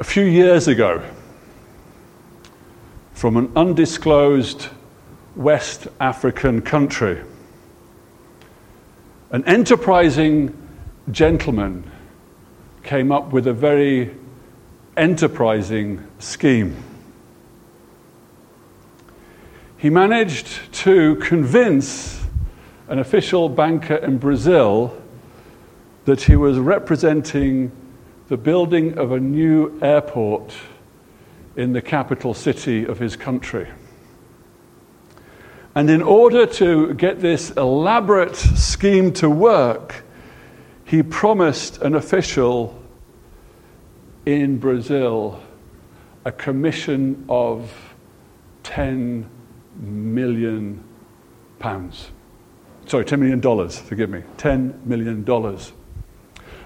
a few years ago from an undisclosed West African country. An enterprising gentleman came up with a very enterprising scheme. He managed to convince an official banker in Brazil that he was representing the building of a new airport in the capital city of his country. And in order to get this elaborate scheme to work, he promised an official in Brazil a commission of 10 million pounds. Sorry, 10 million dollars, forgive me. 10 million dollars.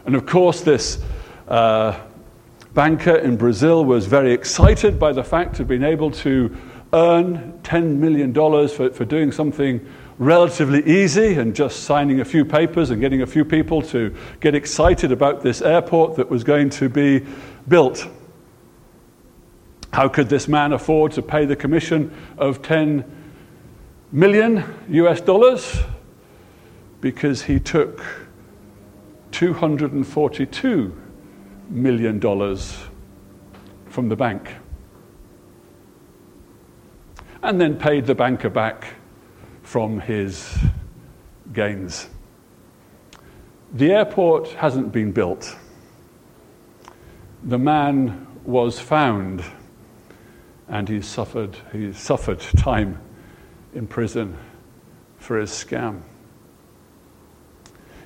And of course, this uh, banker in Brazil was very excited by the fact of being able to earn $10 million for, for doing something relatively easy and just signing a few papers and getting a few people to get excited about this airport that was going to be built. How could this man afford to pay the commission of 10 million US dollars? Because he took 242 million dollars from the bank and then paid the banker back from his gains. The airport hasn't been built. The man was found and he suffered, he suffered time in prison for his scam.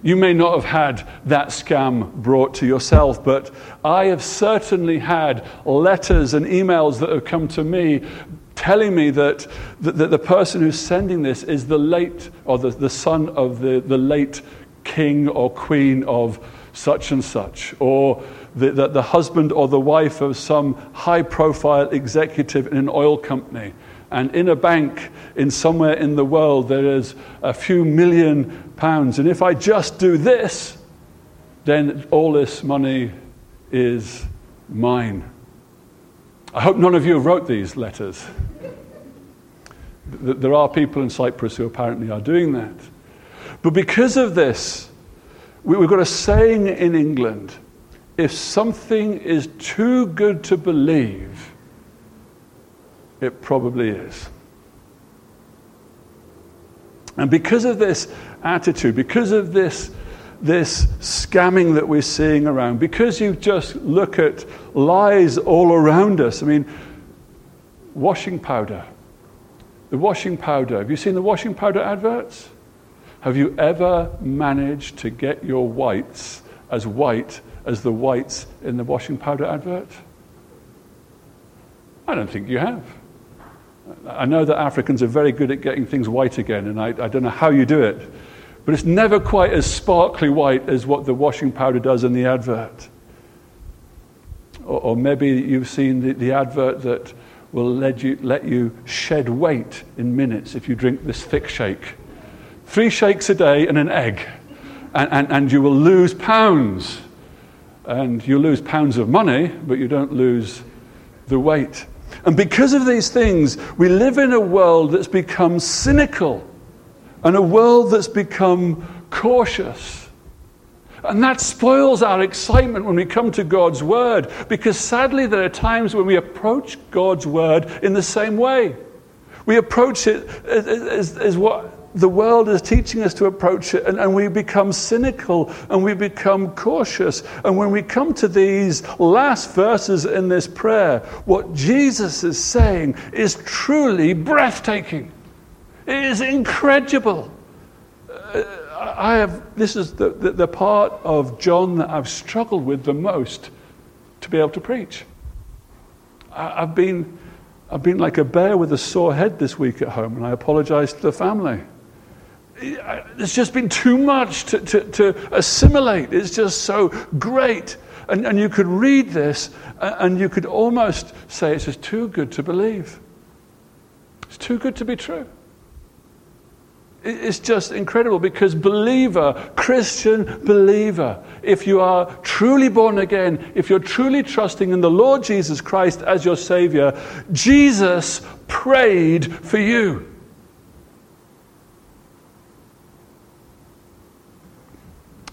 You may not have had that scam brought to yourself, but I have certainly had letters and emails that have come to me telling me that, that, that the person who's sending this is the late, or the, the son of the, the late king or queen of such and such, or that the, the husband or the wife of some high profile executive in an oil company. And in a bank in somewhere in the world, there is a few million pounds. And if I just do this, then all this money is mine. I hope none of you wrote these letters. There are people in Cyprus who apparently are doing that. But because of this, we've got a saying in England if something is too good to believe, it probably is. And because of this attitude, because of this, this scamming that we're seeing around, because you just look at lies all around us, I mean, washing powder. The washing powder. Have you seen the washing powder adverts? Have you ever managed to get your whites as white as the whites in the washing powder advert? I don't think you have. I know that Africans are very good at getting things white again, and I, I, don't know how you do it, but it's never quite as sparkly white as what the washing powder does in the advert. Or, or maybe you've seen the, the advert that will let you, let you shed weight in minutes if you drink this thick shake. Three shakes a day and an egg, and, and, and you will lose pounds. And you lose pounds of money, but you don't lose the weight. And because of these things, we live in a world that's become cynical and a world that's become cautious. And that spoils our excitement when we come to God's Word, because sadly, there are times when we approach God's Word in the same way. We approach it as, as, as what the world is teaching us to approach it, and, and, we become cynical and we become cautious. And when we come to these last verses in this prayer, what Jesus is saying is truly breathtaking. It is incredible. Uh, I have, this is the, the, the part of John that I've struggled with the most to be able to preach. I, I've been, I've been like a bear with a sore head this week at home, and I apologize to the family it's just been too much to, to, to assimilate. It's just so great. And, and you could read this and you could almost say it's just too good to believe. It's too good to be true. It's just incredible because, believer, Christian believer, if you are truly born again, if you're truly trusting in the Lord Jesus Christ as your Savior, Jesus prayed for you.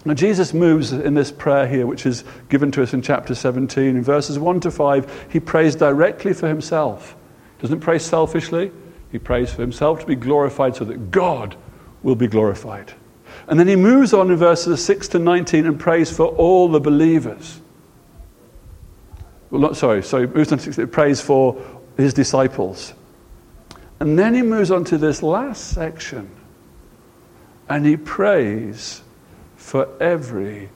Now, Jesus moves in this prayer here, which is given to us in chapter 17. In verses 1 to 5, he prays directly for himself. He Doesn't pray selfishly, he prays for himself to be glorified so that God will be glorified. And then he moves on in verses 6 to 19 and prays for all the believers. Well, not sorry, sorry, moves on to 6, prays for his disciples. And then he moves on to this last section and he prays for every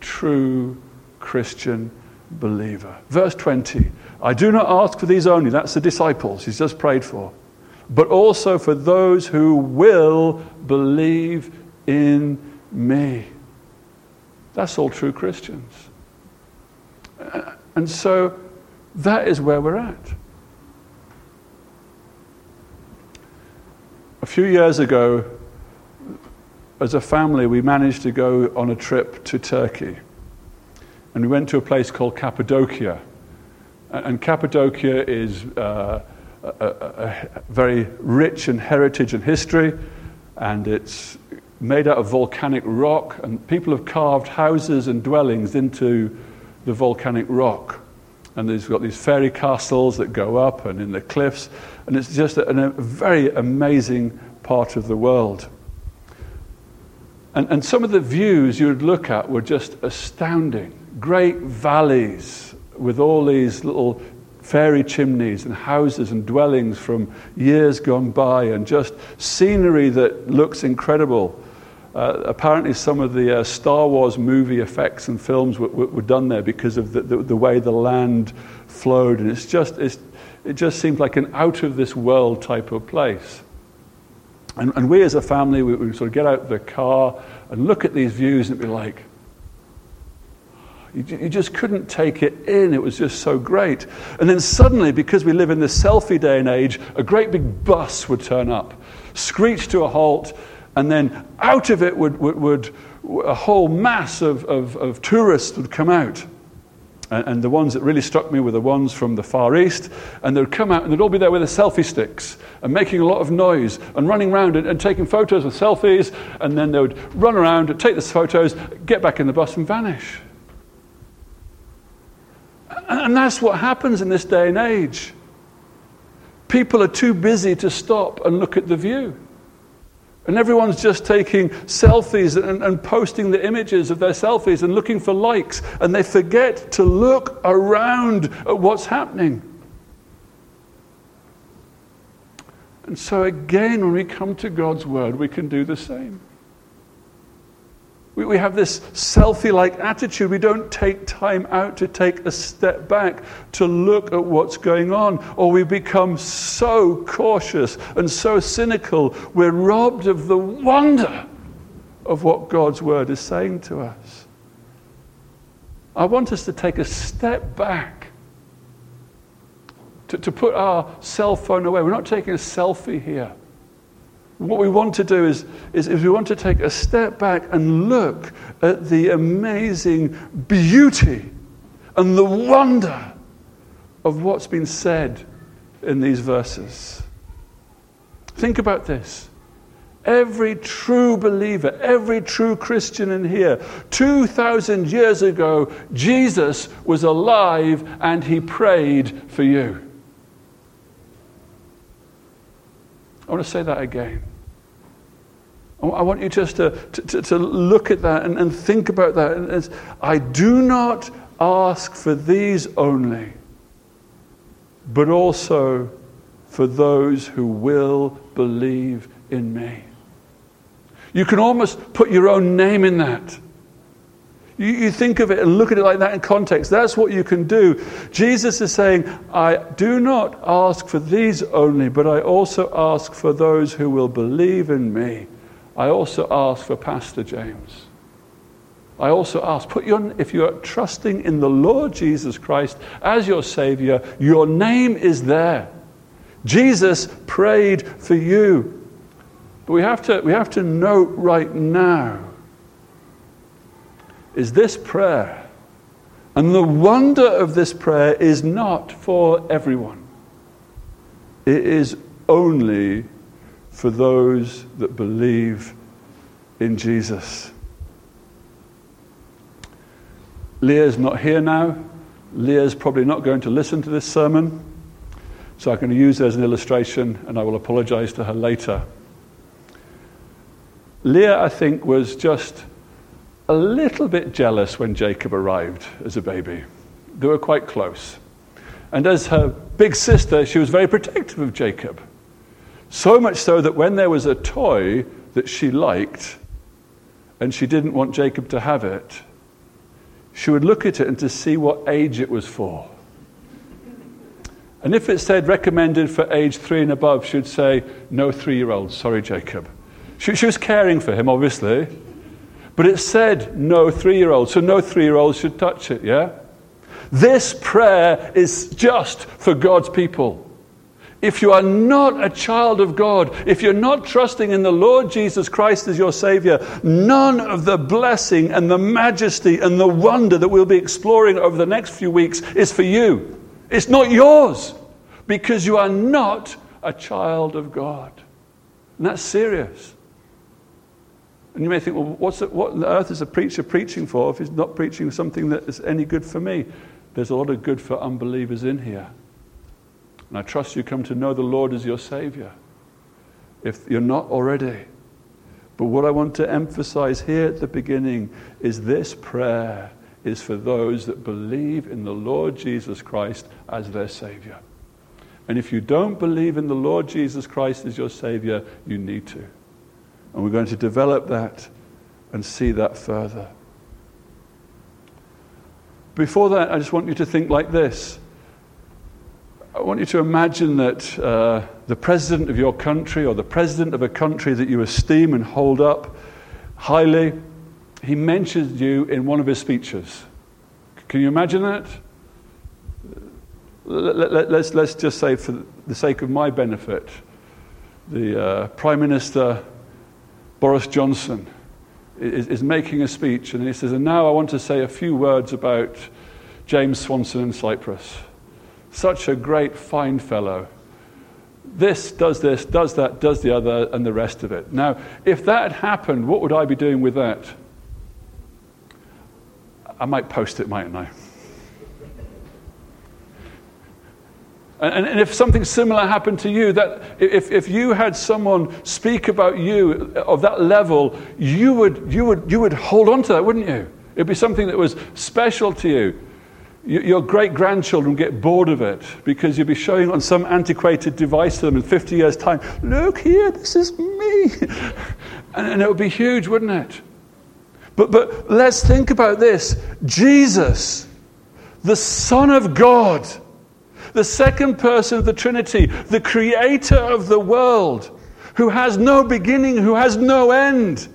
true Christian believer. Verse 20 I do not ask for these only, that's the disciples he's just prayed for, but also for those who will believe in me. That's all true Christians. And so that is where we're at. A few years ago, as a family, we managed to go on a trip to Turkey. And we went to a place called Cappadocia. And Cappadocia is uh, a, a, a very rich in heritage and history, and it's made out of volcanic rock, and people have carved houses and dwellings into the volcanic rock. And there's got these fairy castles that go up and in the cliffs, and it's just a, a very amazing part of the world. And, and some of the views you would look at were just astounding. Great valleys with all these little fairy chimneys and houses and dwellings from years gone by, and just scenery that looks incredible. Uh, apparently, some of the uh, Star Wars movie effects and films were, were, were done there because of the, the, the, way the land flowed, and it's just, it's, it just seemed like an out of this world type of place. And, and we as a family, we would sort of get out the car and look at these views and be like, you, you just couldn't take it in. It was just so great. And then suddenly, because we live in this selfie day and age, a great big bus would turn up, screech to a halt, and then out of it would, would, would a whole mass of, of, of tourists would come out. And, and, the ones that really struck me were the ones from the Far East. And they'd come out and they'd all be there with their selfie sticks and making a lot of noise and running around and, and taking photos with selfies. And then they would run around take the photos, get back in the bus and vanish. And, and that's what happens in this day and age. People are too busy to stop and look at the view. And everyone's just taking selfies and, and, posting the images of their selfies and looking for likes, and they forget to look around at what's happening. And so, again, when we come to God's Word, we can do the same. We, we have this selfie like attitude. We don't take time out to take a step back to look at what's going on, or we become so cautious and so cynical, we're robbed of the wonder of what God's word is saying to us. I want us to take a step back, to, to put our cell phone away. We're not taking a selfie here. What we want to do is, is, is, we want to take a step back and look at the amazing beauty and the wonder of what's been said in these verses. Think about this. Every true believer, every true Christian in here, 2,000 years ago, Jesus was alive and he prayed for you. I want to say that again. I want you just to, to, to look at that and, and think about that. And I do not ask for these only, but also for those who will believe in me. You can almost put your own name in that. You, you, think of it and look at it like that in context. That's what you can do. Jesus is saying, I do not ask for these only, but I also ask for those who will believe in me. I also ask for Pastor James. I also ask, put your, if you're trusting in the Lord Jesus Christ as your Savior, your name is there. Jesus prayed for you. But we have to, we have to note right now is this prayer. And the wonder of this prayer is not for everyone, it is only for those that believe in Jesus. Leah's not here now. Leah's probably not going to listen to this sermon. So I'm going to use it as an illustration and I will apologize to her later. Leah, I think, was just a little bit jealous when Jacob arrived as a baby. They were quite close. And as her big sister, she was very protective of Jacob. So much so that when there was a toy that she liked and she didn't want Jacob to have it, she would look at it and to see what age it was for. And if it said recommended for age three and above, she'd say, no three year olds, sorry, Jacob. She, she was caring for him, obviously. But it said no three year olds, so no three year olds should touch it, yeah? This prayer is just for God's people. If you are not a child of God, if you're not trusting in the Lord Jesus Christ as your Savior, none of the blessing and the majesty and the wonder that we'll be exploring over the next few weeks is for you. It's not yours because you are not a child of God. And that's serious. And you may think, well, what's what on earth is a preacher preaching for if he's not preaching something that is any good for me? There's a lot of good for unbelievers in here. And I trust you come to know the Lord as your Savior if you're not already. But what I want to emphasize here at the beginning is this prayer is for those that believe in the Lord Jesus Christ as their Savior. And if you don't believe in the Lord Jesus Christ as your Savior, you need to. And we're going to develop that and see that further. Before that, I just want you to think like this. I want you to imagine that uh, the president of your country or the president of a country that you esteem and hold up highly, he mentions you in one of his speeches. Can you imagine that? Let, us let's, let's just say, for the sake of my benefit, the uh, Prime Minister Boris Johnson is, is making a speech, and he says, And now I want to say a few words about James Swanson in Cyprus. Such a great, fine fellow. This does this, does that, does the other, and the rest of it. Now, if that had happened, what would I be doing with that? I might post it, mightn't I? And, and, if something similar happened to you, that if, if you had someone speak about you of that level, you would, you, would, you would hold on to that, wouldn't you? It'd be something that was special to you. Your great grandchildren get bored of it because you'll be showing on some antiquated device to them in 50 years' time, look here, this is me. and, it would be huge, wouldn't it? But, but let's think about this Jesus, the Son of God the second person of the Trinity, the creator of the world, who has no beginning, who has no end,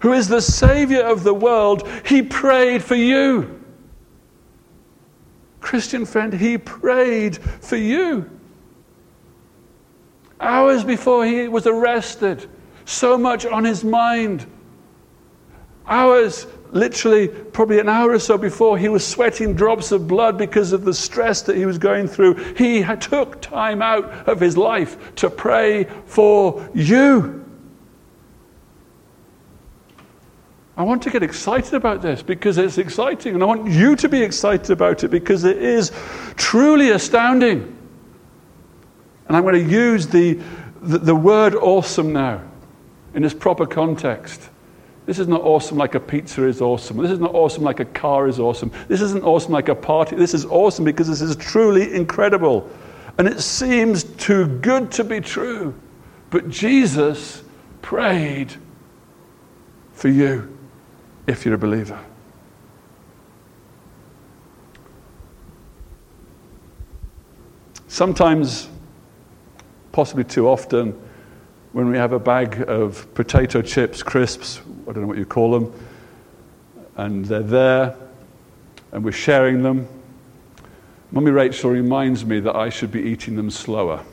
who is the Savior of the world, he prayed for you. Christian friend, he prayed for you. Hours before he was arrested, so much on his mind. Hours literally probably an hour or so before he was sweating drops of blood because of the stress that he was going through he took time out of his life to pray for you I want to get excited about this because it's exciting, and I want you to be excited about it because it is truly astounding. And I'm going to use the, the, the word awesome now in its proper context. This is not awesome like a pizza is awesome. This is not awesome like a car is awesome. This isn't awesome like a party. This is awesome because this is truly incredible. And it seems too good to be true. But Jesus prayed for you if you're a believer. Sometimes, possibly too often, when we have a bag of potato chips, crisps, I don't know what you call them, and they're there, and we're sharing them. Mummy Rachel reminds me that I should be eating them slower.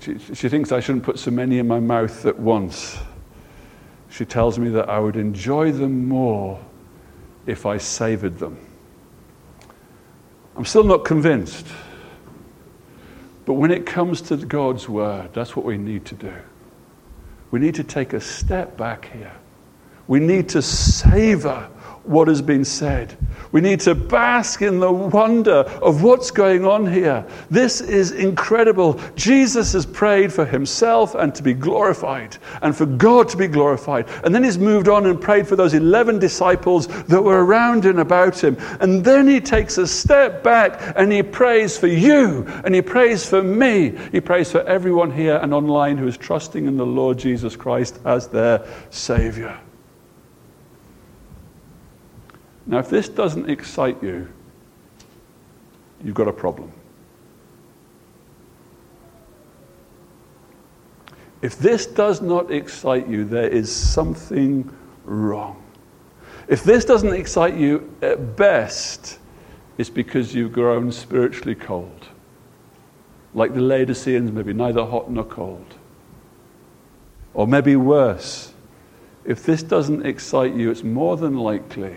She, she thinks I shouldn't put so many in my mouth at once. She tells me that I would enjoy them more if I savored them. I'm still not convinced. But when it comes to God's word, that's what we need to do. We need to take a step back here. We need to savor what has been said. We need to bask in the wonder of what's going on here. This is incredible. Jesus has prayed for himself and to be glorified, and for God to be glorified. And then he's moved on and prayed for those 11 disciples that were around and about him. And then he takes a step back and he prays for you, and he prays for me. He prays for everyone here and online who is trusting in the Lord Jesus Christ as their Savior. Now, if this doesn't excite you, you've got a problem. If this does not excite you, there is something wrong. If this doesn't excite you at best, it's because you've grown spiritually cold. Like the Laodiceans, maybe neither hot nor cold. Or maybe worse, if this doesn't excite you, it's more than likely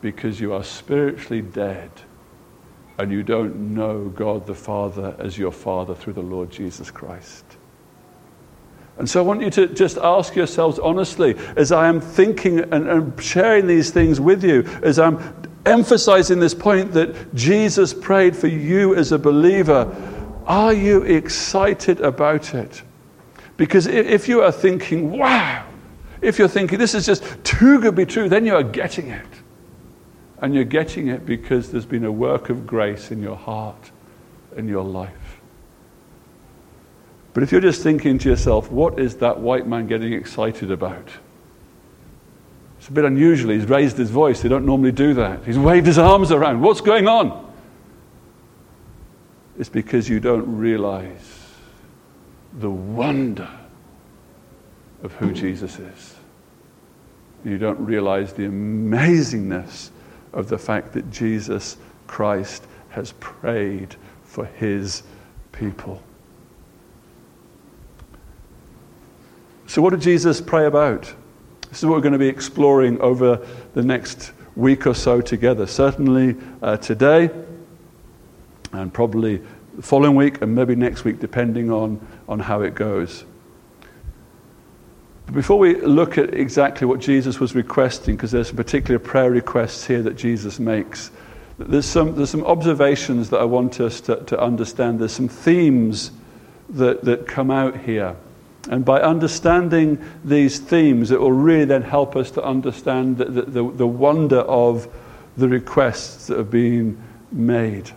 because you are spiritually dead and you don't know God the Father as your Father through the Lord Jesus Christ. And so I want you to just ask yourselves honestly, as I am thinking and, and sharing these things with you, as I'm emphasizing this point that Jesus prayed for you as a believer, are you excited about it? Because if you are thinking, wow, if you're thinking this is just too good to be true, then you are getting it. And you're getting it because there's been a work of grace in your heart and your life. But if you're just thinking to yourself, what is that white man getting excited about? It's a bit unusual. He's raised his voice. They don't normally do that. He's waved his arms around. What's going on? It's because you don't realize the wonder of who Jesus is. You don't realize the amazingness of the fact that Jesus Christ has prayed for his people. So, what did Jesus pray about? This is what we're going to be exploring over the next week or so together. Certainly uh, today, and probably the following week, and maybe next week, depending on, on how it goes. But before we look at exactly what Jesus was requesting, because there's some particular prayer requests here that Jesus makes, there's some, there's some observations that I want us to, to understand. There's some themes that, that come out here. And by understanding these themes, it will really then help us to understand the, the, the wonder of the requests that have been made.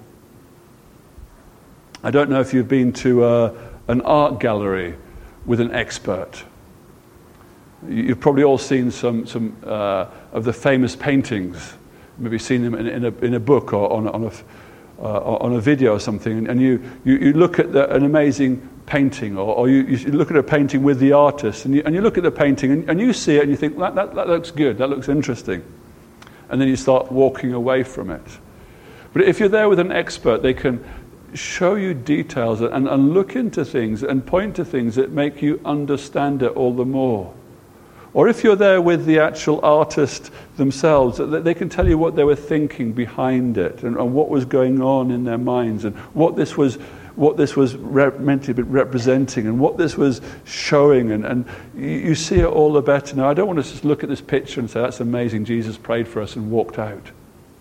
I don't know if you've been to a, uh, an art gallery with an expert. You've probably all seen some, some uh, of the famous paintings, maybe seen them in, in, a, in a book or on, on, a, uh, on a video or something, and you, you, you look at the, an amazing painting, or, or you, you, look at a painting with the artist, and you, and you look at the painting and, and you see it and you think, that, that, that looks good, that looks interesting. And then you start walking away from it. But if you're there with an expert, they can show you details and, and look into things and point to things that make you understand it all the more. Or if you're there with the actual artist themselves, they can tell you what they were thinking behind it and, and what was going on in their minds and what this was, what this was meant to be representing and what this was showing. And, and you, see it all the better. Now, I don't want to just look at this picture and say, that's amazing, Jesus prayed for us and walked out.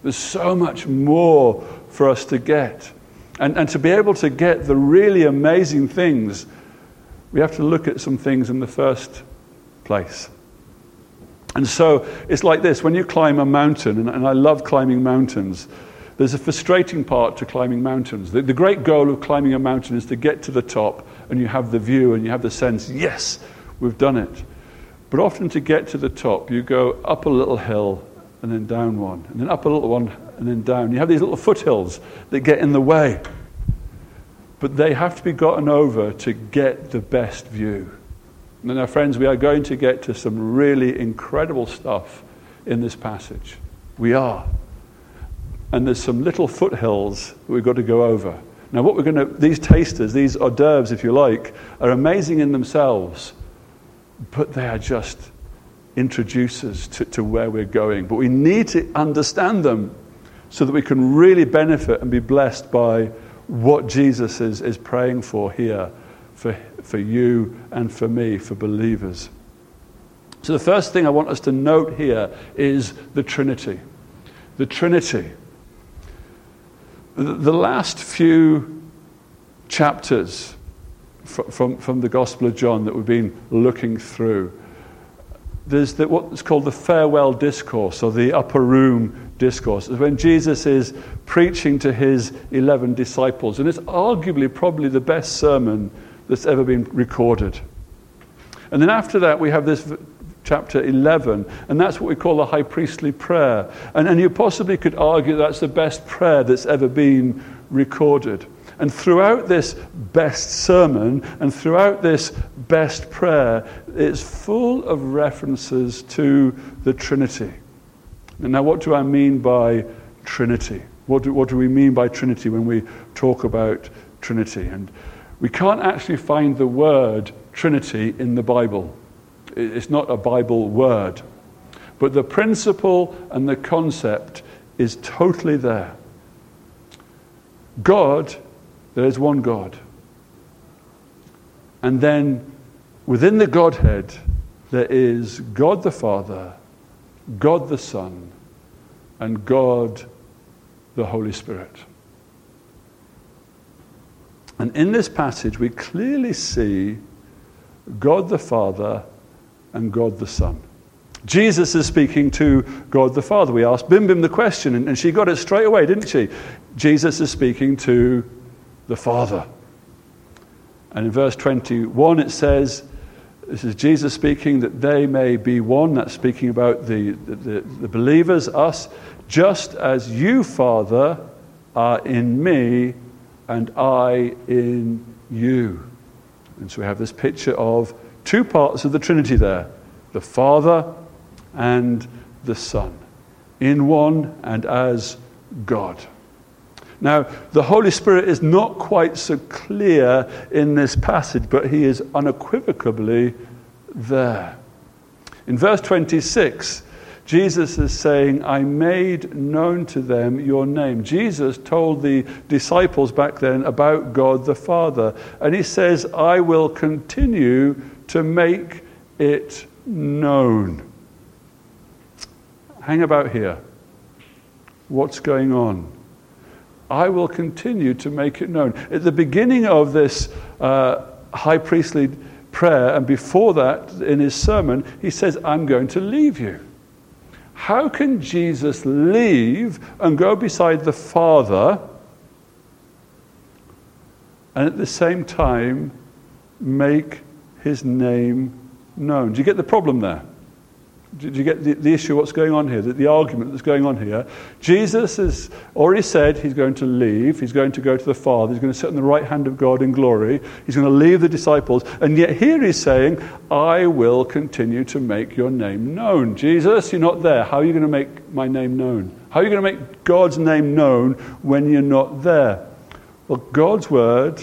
There's so much more for us to get. And, and to be able to get the really amazing things, we have to look at some things in the first place. And so it's like this when you climb a mountain, and, and I love climbing mountains, there's a frustrating part to climbing mountains. The, the, great goal of climbing a mountain is to get to the top and you have the view and you have the sense, yes, we've done it. But often to get to the top, you go up a little hill and then down one, and then up a little one and then down. You have these little foothills that get in the way. But they have to be gotten over to get the best view. And now, friends, we are going to get to some really incredible stuff in this passage. We are. And there's some little foothills we've got to go over. Now, what we're going to, these tasters, these hors d'oeuvres, if you like, are amazing in themselves, but they are just introducers to, to where we're going. But we need to understand them so that we can really benefit and be blessed by what Jesus is, is praying for here for, for you and for me, for believers. So, the first thing I want us to note here is the Trinity. The Trinity. The, last few chapters from, from, from, the Gospel of John that we've been looking through, there's the, what's called the farewell discourse or the upper room discourse. It's when Jesus is preaching to his 11 disciples, and it's arguably probably the best sermon that's ever been recorded. And then after that, we have this chapter 11, and that's what we call the high priestly prayer. And, and you possibly could argue that's the best prayer that's ever been recorded. And throughout this best sermon and throughout this best prayer, it's full of references to the Trinity. And now, what do I mean by Trinity? What do, what do we mean by Trinity when we talk about Trinity? And we can't actually find the word Trinity in the Bible. It's not a Bible word. But the principle and the concept is totally there. God, there is one God. And then within the Godhead, there is God the Father, God the Son, and God the Holy Spirit. And in this passage, we clearly see God the Father and God the Son. Jesus is speaking to God the Father. We asked Bim Bim the question, and, she got it straight away, didn't she? Jesus is speaking to the Father. And in verse 21, it says, This is Jesus speaking, that they may be one. That's speaking about the, the, the believers, us, just as you, Father, are in me and I in you. And so we have this picture of two parts of the Trinity there the Father and the Son, in one and as God. Now, the Holy Spirit is not quite so clear in this passage, but he is unequivocally there. In verse 26, Jesus is saying, I made known to them your name. Jesus told the disciples back then about God the Father. And he says, I will continue to make it known. Hang about here. What's going on? I will continue to make it known. At the beginning of this uh, high priestly prayer, and before that in his sermon, he says, I'm going to leave you. How can Jesus leave and go beside the Father and at the same time make his name known. Do you get the problem there? Do you get the, the issue, what's going on here, the, the argument that's going on here? Jesus has already said he's going to leave, he's going to go to the Father, he's going to sit on the right hand of God in glory, he's going to leave the disciples, and yet here he's saying, I will continue to make your name known. Jesus, you're not there. How are you going to make my name known? How are you going to make God's name known when you're not there? Well, God's word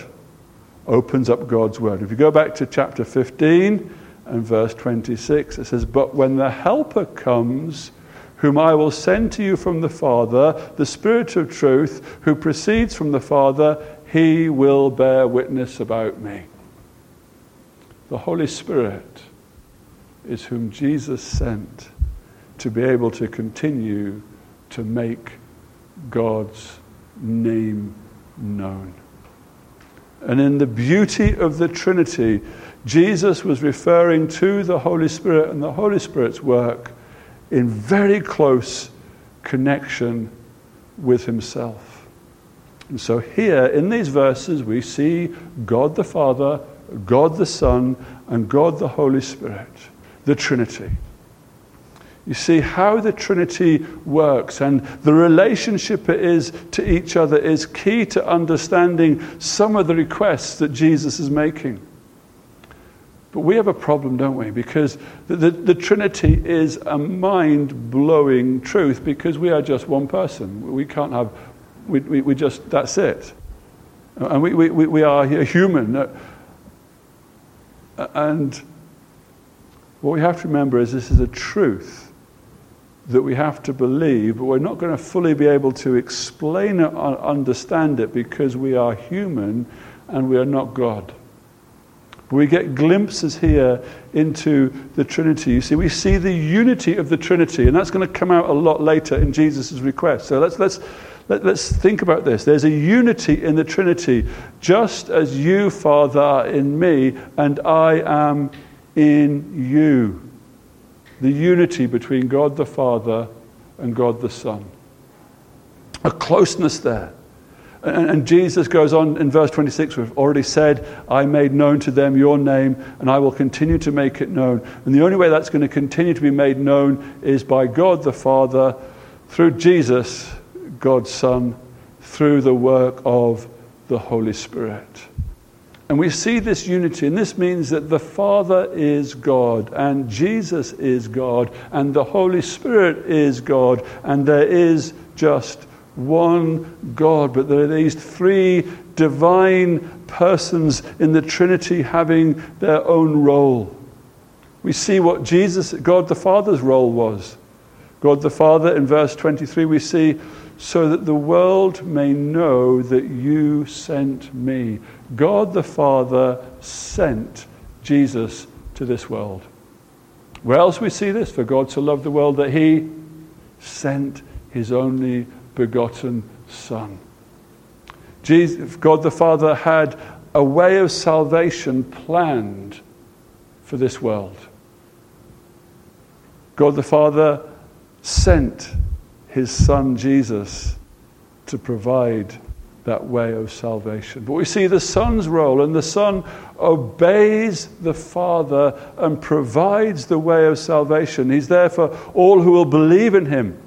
opens up God's word. If you go back to chapter 15 and verse 26, it says, But when the Helper comes, whom I will send to you from the Father, the Spirit of truth, who proceeds from the Father, he will bear witness about me. The Holy Spirit is whom Jesus sent to be able to continue to make God's name known. And in the beauty of the Trinity, Jesus was referring to the Holy Spirit and the Holy Spirit's work in very close connection with Himself. And so, here in these verses, we see God the Father, God the Son, and God the Holy Spirit, the Trinity. You see how the Trinity works and the relationship it is to each other is key to understanding some of the requests that Jesus is making. But we have a problem, don't we? Because the, the, the Trinity is a mind blowing truth because we are just one person. We can't have, we, we, we just, that's it. And we, we, we are human. Uh, and what we have to remember is this is a truth that we have to believe, but we're not going to fully be able to explain it or understand it because we are human and we are not God. We get glimpses here into the Trinity. You see, we see the unity of the Trinity, and that's going to come out a lot later in Jesus' request. So let's, let's, let, us think about this. There's a unity in the Trinity, just as you, Father, are in me, and I am in you. The unity between God the Father and God the Son. A closeness there. And, Jesus goes on in verse 26, we've already said, I made known to them your name, and I will continue to make it known. And the only way that's going to continue to be made known is by God the Father, through Jesus, God's Son, through the work of the Holy Spirit. And we see this unity, and this means that the Father is God, and Jesus is God, and the Holy Spirit is God, and there is just one God, but there are these three divine persons in the Trinity having their own role. We see what Jesus, God the Father's role was. God the Father, in verse 23, we see, so that the world may know that you sent me. God the Father sent Jesus to this world. Where else we see this? For God to love the world that he sent his only begotten Son. Jesus, God the Father had a way of salvation planned for this world. God the Father sent his Son Jesus to provide that way of salvation. But we see the Son's role, and the Son obeys the Father and provides the way of salvation. He's there for all who will believe in him.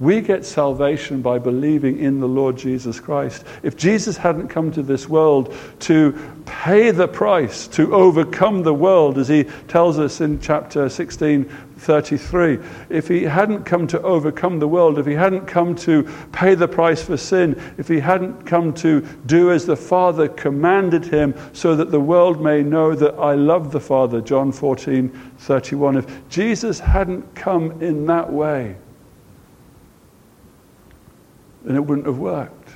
We get salvation by believing in the Lord Jesus Christ. If Jesus hadn't come to this world to pay the price, to overcome the world, as he tells us in chapter 16, 33, if he hadn't come to overcome the world, if he hadn't come to pay the price for sin, if he hadn't come to do as the Father commanded him, so that the world may know that I love the Father, John 14, 31, if Jesus hadn't come in that way, then it wouldn't have worked.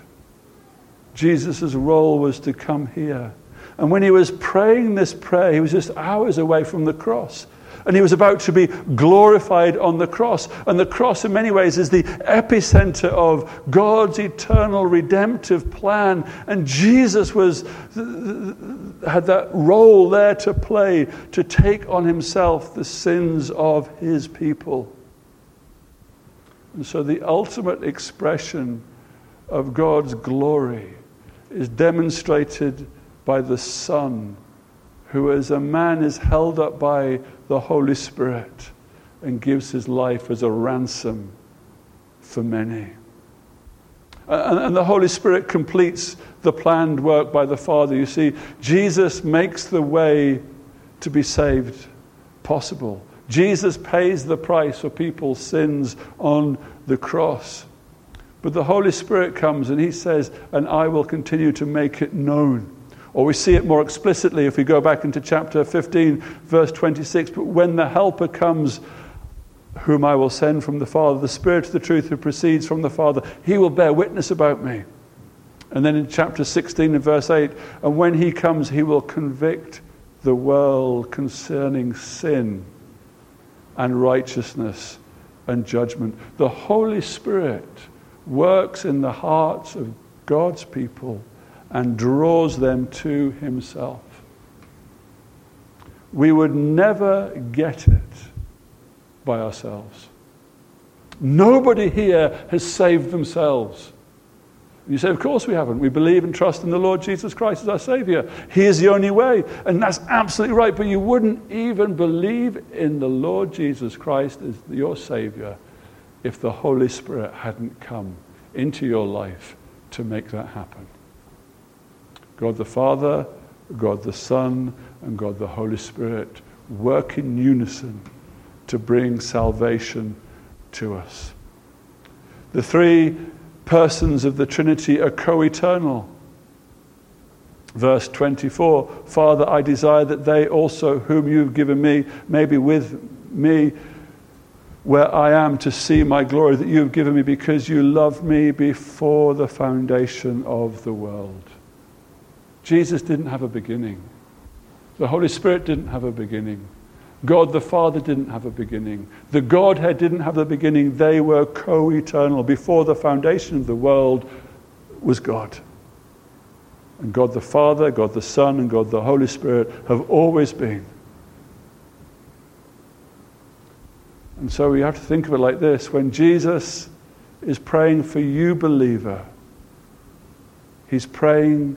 Jesus' role was to come here. And when he was praying this prayer, he was just hours away from the cross. And he was about to be glorified on the cross. And the cross, in many ways, is the epicenter of God's eternal redemptive plan. And Jesus was, had that role there to play to take on himself the sins of his people. And so the ultimate expression of God's glory is demonstrated by the Son, who as a man is held up by the Holy Spirit and gives his life as a ransom for many. And, and, the Holy Spirit completes the planned work by the Father. You see, Jesus makes the way to be saved possible. Jesus pays the price for people's sins on the cross. But the Holy Spirit comes and he says, and I will continue to make it known. Or we see it more explicitly if we go back into chapter 15, verse 26. But when the Helper comes, whom I will send from the Father, the Spirit of the truth who proceeds from the Father, he will bear witness about me. And then in chapter 16 and verse 8, and when he comes, he will convict the world concerning sin and righteousness and judgment. The Holy Spirit works in the hearts of God's people and draws them to Himself. We would never get it by ourselves. Nobody here has saved themselves. You say, Of course we haven't. We believe and trust in the Lord Jesus Christ as our Savior. He is the only way. And that's absolutely right. But you wouldn't even believe in the Lord Jesus Christ as your Savior if the Holy Spirit hadn't come into your life to make that happen. God the Father, God the Son, and God the Holy Spirit work in unison to bring salvation to us. The three persons of the Trinity are co eternal. Verse 24 Father, I desire that they also, whom you've given me, may be with me where I am to see my glory that you have given me because you loved me before the foundation of the world. Jesus didn't have a beginning. The Holy Spirit didn't have a beginning. God the Father didn't have a beginning. The Godhead didn't have a beginning. They were co eternal. Before the foundation of the world was God. And God the Father, God the Son, and God the Holy Spirit have always been. And so we have to think of it like this when Jesus is praying for you, believer, he's praying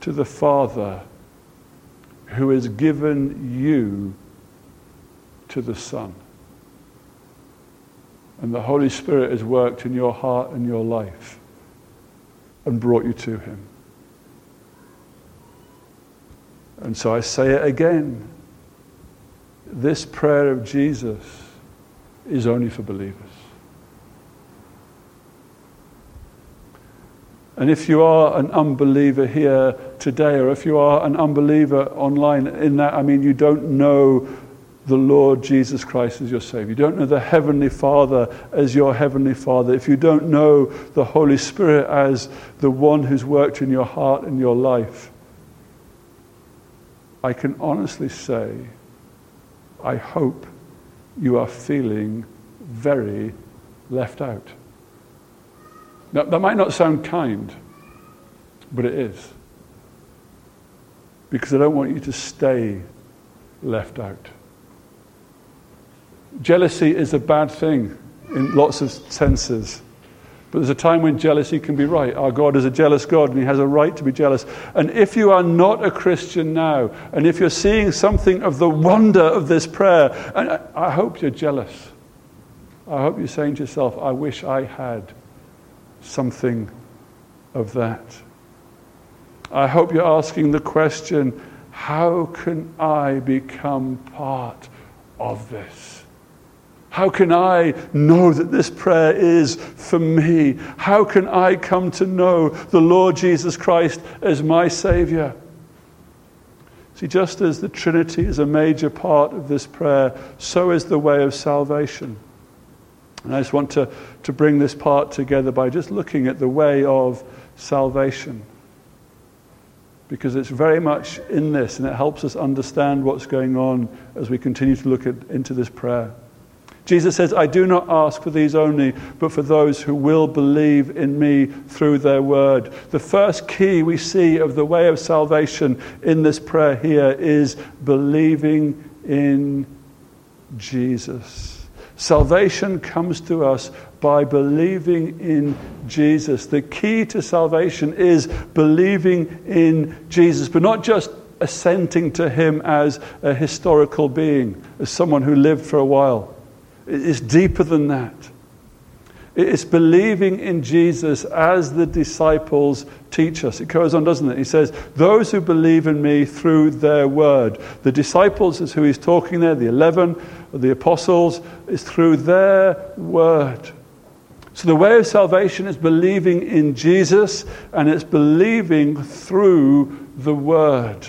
to the Father who has given you to the Son. And the Holy Spirit has worked in your heart and your life and brought you to Him. And so I say it again. This prayer of Jesus is only for believers. And if you are an unbeliever here today, or if you are an unbeliever online, in that, I mean, you don't know the Lord Jesus Christ as your Savior. You don't know the Heavenly Father as your Heavenly Father. If you don't know the Holy Spirit as the one who's worked in your heart and your life, I can honestly say, I hope you are feeling very left out. Now, that might not sound kind, but it is. Because I don't want you to stay left out. Jealousy is a bad thing in lots of senses. But there's a time when jealousy can be right. Our God is a jealous God and He has a right to be jealous. And if you are not a Christian now, and if you're seeing something of the wonder of this prayer, and I, hope you're jealous. I hope you're saying to yourself, I wish I had something of that. I hope you're asking the question, how can I become part of this? How can I know that this prayer is for me? How can I come to know the Lord Jesus Christ as my Savior? See, just as the Trinity is a major part of this prayer, so is the way of salvation. And I just want to, to bring this part together by just looking at the way of salvation. Because it's very much in this, and it helps us understand what's going on as we continue to look at, into this prayer. Jesus says, I do not ask for these only, but for those who will believe in me through their word. The first key we see of the way of salvation in this prayer here is believing in Jesus. Salvation comes to us by believing in Jesus. The key to salvation is believing in Jesus, but not just assenting to him as a historical being, as someone who lived for a while. It's deeper than that. It's believing in Jesus as the disciples teach us. It goes on, doesn't it? He says, Those who believe in me through their word. The disciples is who he's talking there, the 11, the apostles, is through their word. So the way of salvation is believing in Jesus and it's believing through the word.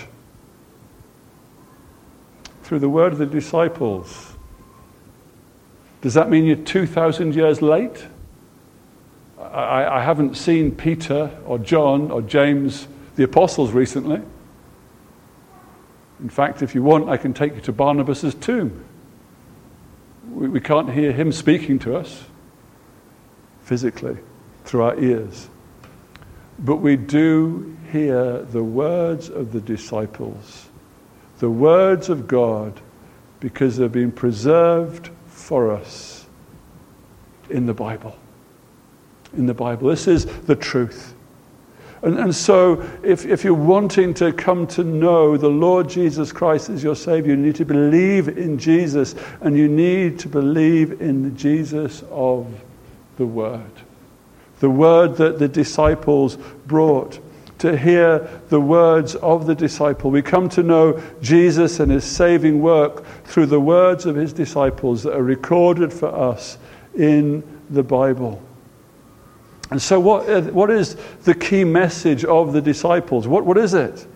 Through the word of the disciples. Does that mean you're 2,000 years late? I, I, haven't seen Peter or John or James, the apostles, recently. In fact, if you want, I can take you to Barnabas' tomb. We, we can't hear him speaking to us physically through our ears. But we do hear the words of the disciples, the words of God, because they've been preserved for us in the Bible. In the Bible. This is the truth. And, and so, if, if you're wanting to come to know the Lord Jesus Christ as your Savior, you need to believe in Jesus and you need to believe in the Jesus of the Word. The Word that the disciples brought to hear the words of the disciple. We come to know Jesus and his saving work through the words of his disciples that are recorded for us in the Bible. And so, what, uh, what is the key message of the disciples? What, what is it?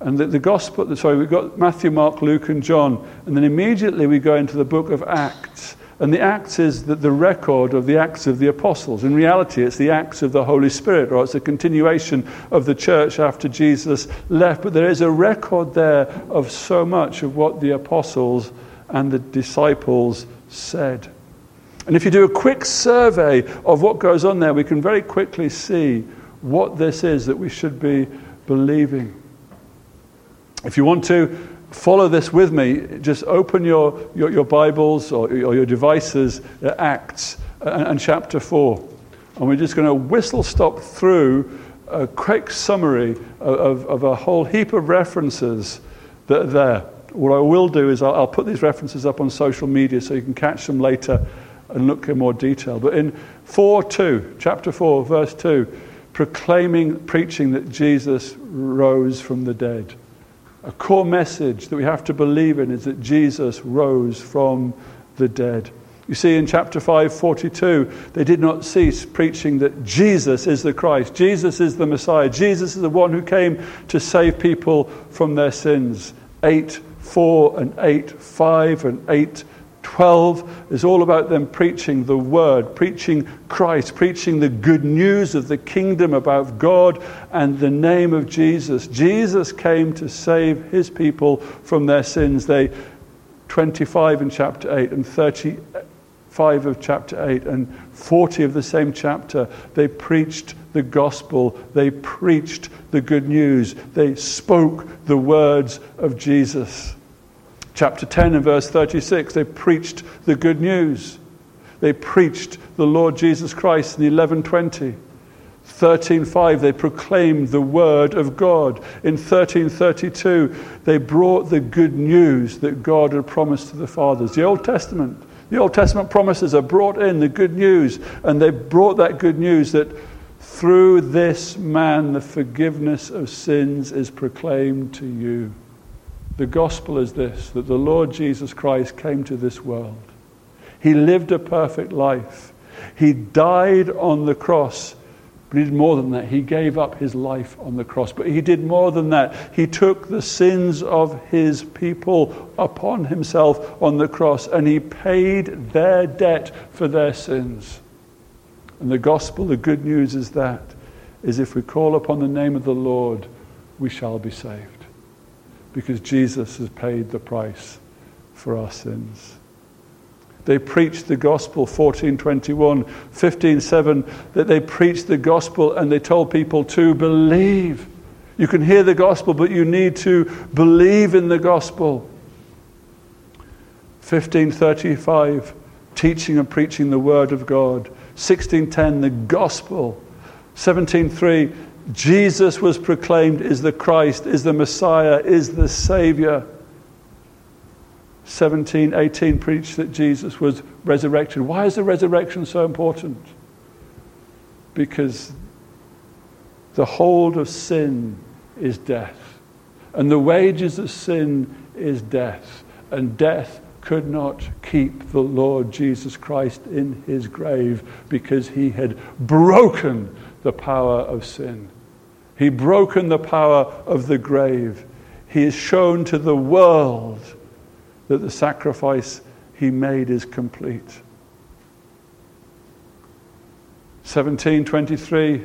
And the, the gospel, sorry, we've got Matthew, Mark, Luke, and John. And then immediately we go into the book of Acts. And the Acts is the, the record of the Acts of the Apostles. In reality, it's the Acts of the Holy Spirit, or it's a continuation of the church after Jesus left. But there is a record there of so much of what the apostles and the disciples said. And if you do a quick survey of what goes on there, we can very quickly see what this is that we should be believing. If you want to follow this with me, just open your, your, your Bibles or, or, your devices, uh, Acts and, and chapter 4. And we're just going to whistle stop through a quick summary of, of, of, a whole heap of references that are there. What I will do is I'll, I'll put these references up on social media so you can catch them later and look in more detail. But in 4 2, chapter 4, verse 2, proclaiming, preaching that Jesus rose from the dead a core message that we have to believe in is that Jesus rose from the dead. You see, in chapter 5, 42, they did not cease preaching that Jesus is the Christ, Jesus is the Messiah, Jesus is the one who came to save people from their sins. 8, 4, and 8, 5, and 8, 12 is all about them preaching the word, preaching Christ, preaching the good news of the kingdom about God and the name of Jesus. Jesus came to save his people from their sins. They 25 in chapter 8 and 35 of chapter 8 and 40 of the same chapter, they preached the gospel. They preached the good news. They spoke the words of Jesus chapter 10 and verse 36, they preached the good news. They preached the Lord Jesus Christ in 1120. 13:5 they proclaimed the word of God. In 1332 they brought the good news that God had promised to the fathers. The Old Testament, the Old Testament promises are brought in the good news and they brought that good news that through this man the forgiveness of sins is proclaimed to you. The gospel is this that the Lord Jesus Christ came to this world. He lived a perfect life. He died on the cross, but he did more than that. He gave up his life on the cross. But he did more than that. He took the sins of his people upon himself on the cross, and he paid their debt for their sins. And the gospel, the good news is that, is if we call upon the name of the Lord, we shall be saved because Jesus has paid the price for our sins. They preached the gospel, 1421, 15:7, that they preached the gospel and they told people to believe. You can hear the gospel, but you need to believe in the gospel. 1535, teaching and preaching the word of God. 1610, the gospel. 17.3, Jesus was proclaimed is the Christ, is the Messiah, is the Savior. 17, 18 preached that Jesus was resurrected. Why is the resurrection so important? Because the hold of sin is death. And the wages of sin is death. And death could not keep the Lord Jesus Christ in his grave because he had broken the power of sin. He broken the power of the grave. He has shown to the world that the sacrifice he made is complete. 1723,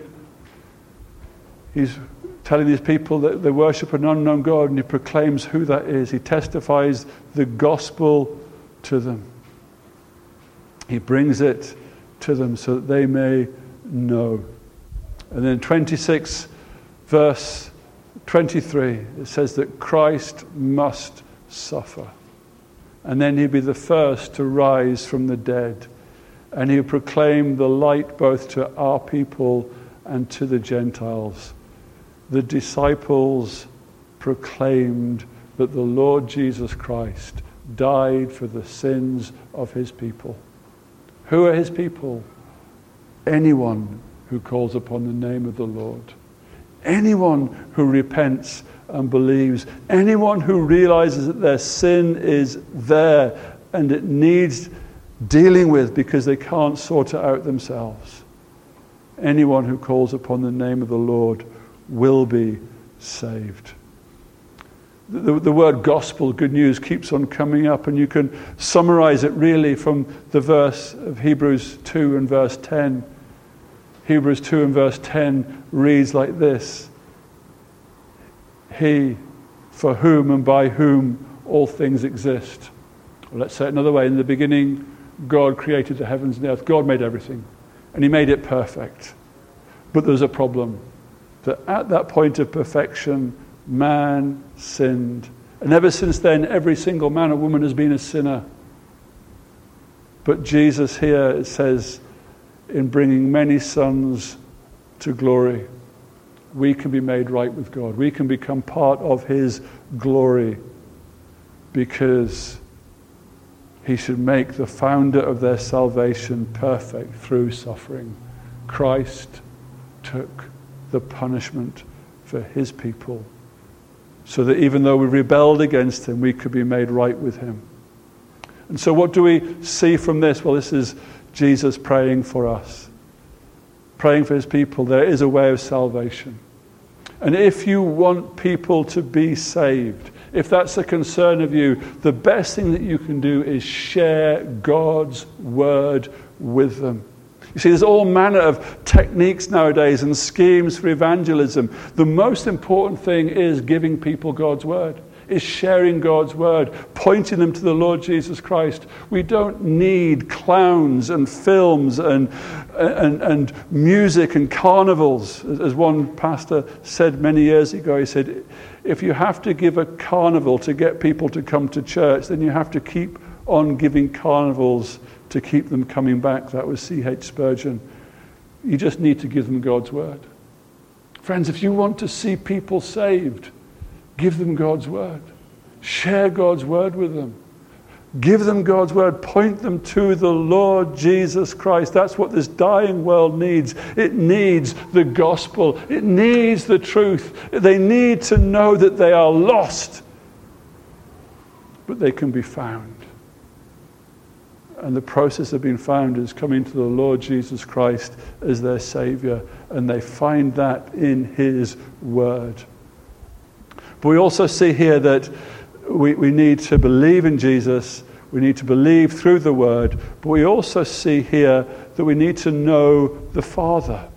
he's telling these people that they worship an unknown God and he proclaims who that is. He testifies the gospel to them. He brings it to them so that they may know. And then 26, verse 23, it says that Christ must suffer. And then he'd be the first to rise from the dead. And he'll proclaim the light both to our people and to the Gentiles. The disciples proclaimed that the Lord Jesus Christ died for the sins of his people. Who are his people? Anyone who calls upon the name of the Lord. Anyone who repents and believes, anyone who realizes that their sin is there and it needs dealing with because they can't sort it out themselves, anyone who calls upon the name of the Lord will be saved. The, the word gospel, good news, keeps on coming up, and you can summarize it really from the verse of Hebrews 2 and verse 10. Hebrews 2 and verse 10 reads like this He, for whom and by whom all things exist. Let's say it another way in the beginning, God created the heavens and the earth. God made everything, and He made it perfect. But there's a problem that at that point of perfection, man sinned. And ever since then, every single man or woman has been a sinner. But Jesus here, says, in bringing many sons to glory, we can be made right with God. We can become part of His glory because He should make the founder of their salvation perfect through suffering. Christ took the punishment for His people so that even though we rebelled against him, we could be made right with him. And so, what do we see from this? Well, this is Jesus praying for us, praying for his people. There is a way of salvation. And if you want people to be saved, if that's a concern of you, the best thing that you can do is share God's word with them. You see, there's all manner of techniques nowadays and schemes for evangelism. The most important thing is giving people God's word, is sharing God's word, pointing them to the Lord Jesus Christ. We don't need clowns and films and, and, and music and carnivals. As one pastor said many years ago, he said, if you have to give a carnival to get people to come to church, then you have to keep on giving carnivals to keep them coming back. That was C.H. Spurgeon. You just need to give them God's word. Friends, if you want to see people saved, give them God's word. Share God's word with them. Give them God's word. Point them to the Lord Jesus Christ. That's what this dying world needs. It needs the gospel, it needs the truth. They need to know that they are lost, but they can be found. And the process of being found is coming to the Lord Jesus Christ as their Savior, and they find that in His Word. But we also see here that we, we need to believe in Jesus, we need to believe through the Word, but we also see here that we need to know the Father.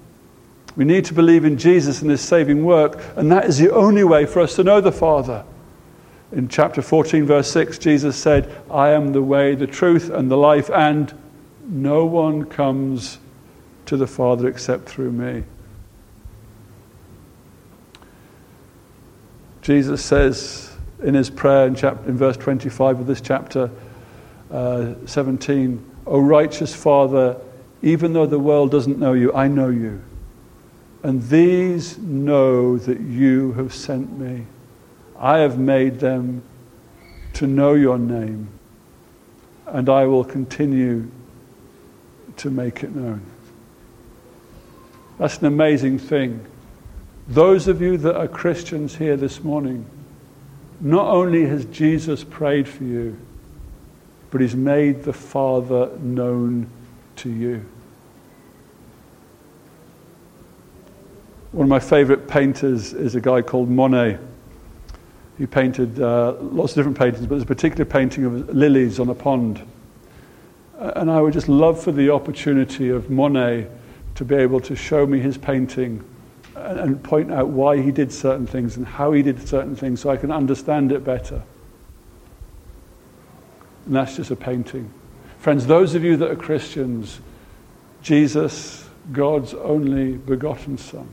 We need to believe in Jesus and His saving work, and that is the only way for us to know the Father. In chapter 14, verse 6, Jesus said, I am the way, the truth, and the life, and no one comes to the Father except through me. Jesus says in his prayer in, chapter, in verse 25 of this chapter uh, 17, O righteous Father, even though the world doesn't know you, I know you. And these know that you have sent me. I have made them to know your name, and I will continue to make it known. That's an amazing thing. Those of you that are Christians here this morning, not only has Jesus prayed for you, but he's made the Father known to you. One of my favorite painters is a guy called Monet. He painted uh, lots of different paintings, but there's a particular painting of lilies on a pond. And I would just love for the opportunity of Monet to be able to show me his painting and point out why he did certain things and how he did certain things so I can understand it better. And that's just a painting. Friends, those of you that are Christians, Jesus, God's only begotten Son,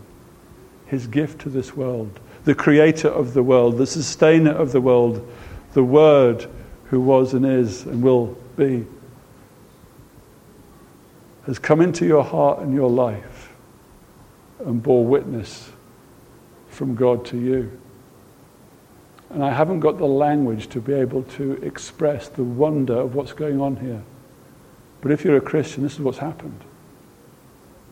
his gift to this world, the creator of the world, the sustainer of the world, the Word who was and is and will be, has come into your heart and your life and bore witness from God to you. And I haven't got the language to be able to express the wonder of what's going on here. But if you're a Christian, this is what's happened.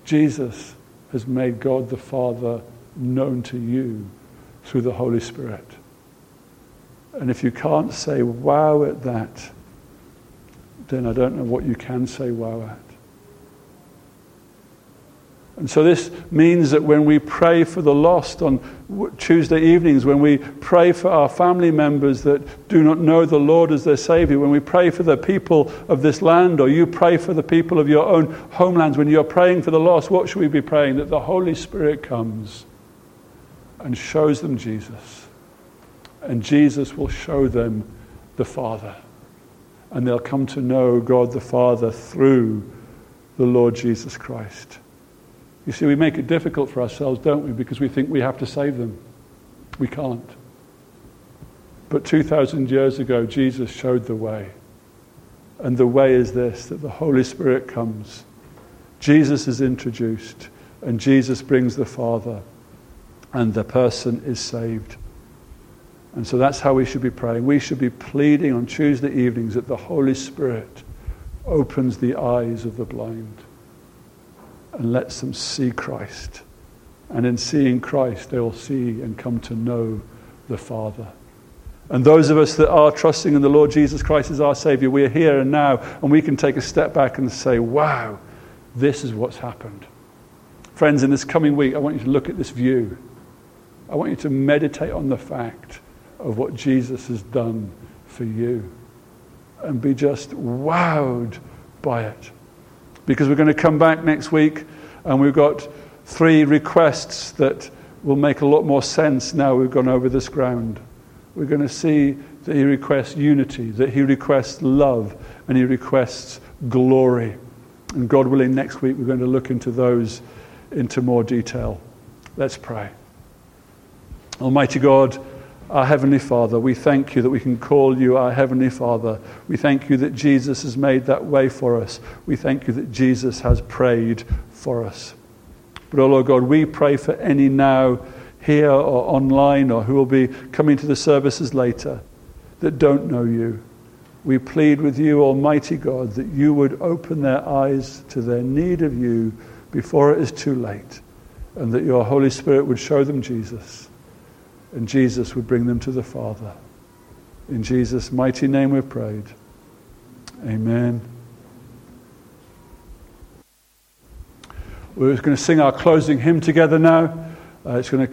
Jesus has made God the Father known to you through the Holy Spirit. And if you can't say wow at that, then I don't know what you can say wow at. And so this means that when we pray for the lost on Tuesday evenings, when we pray for our family members that do not know the Lord as their Savior, when we pray for the people of this land, or you pray for the people of your own homelands, when you're praying for the lost, what should we be praying? That the Holy Spirit comes and shows them Jesus. And Jesus will show them the Father. And they'll come to know God the Father through the Lord Jesus Christ. You see, we make it difficult for ourselves, don't we? Because we think we have to save them. We can't. But 2,000 years ago, Jesus showed the way. And the way is this that the Holy Spirit comes, Jesus is introduced, and Jesus brings the Father, and the person is saved. And so that's how we should be praying. We should be pleading on Tuesday evenings that the Holy Spirit opens the eyes of the blind and lets them see Christ. And in seeing Christ, they will see and come to know the Father. And those of us that are trusting in the Lord Jesus Christ as our Savior, we are here and now, and we can take a step back and say, wow, this is what's happened. Friends, in this coming week, I want you to look at this view. I want you to meditate on the fact of what Jesus has done for you and be just wowed by it because we're going to come back next week and we've got three requests that will make a lot more sense now we've gone over this ground. We're going to see that he requests unity, that he requests love, and he requests glory. And God willing, next week we're going to look into those into more detail. Let's pray. Almighty God, our Heavenly Father, we thank you that we can call you our Heavenly Father. We thank you that Jesus has made that way for us. We thank you that Jesus has prayed for us. But, oh Lord God, we pray for any now here or online or who will be coming to the services later that don't know you. We plead with you, Almighty God, that you would open their eyes to their need of you before it is too late, and that your Holy Spirit would show them Jesus and Jesus would bring them to the Father. In Jesus' mighty name we've prayed. Amen. We're going to sing our closing hymn together now. Uh, it's going to come.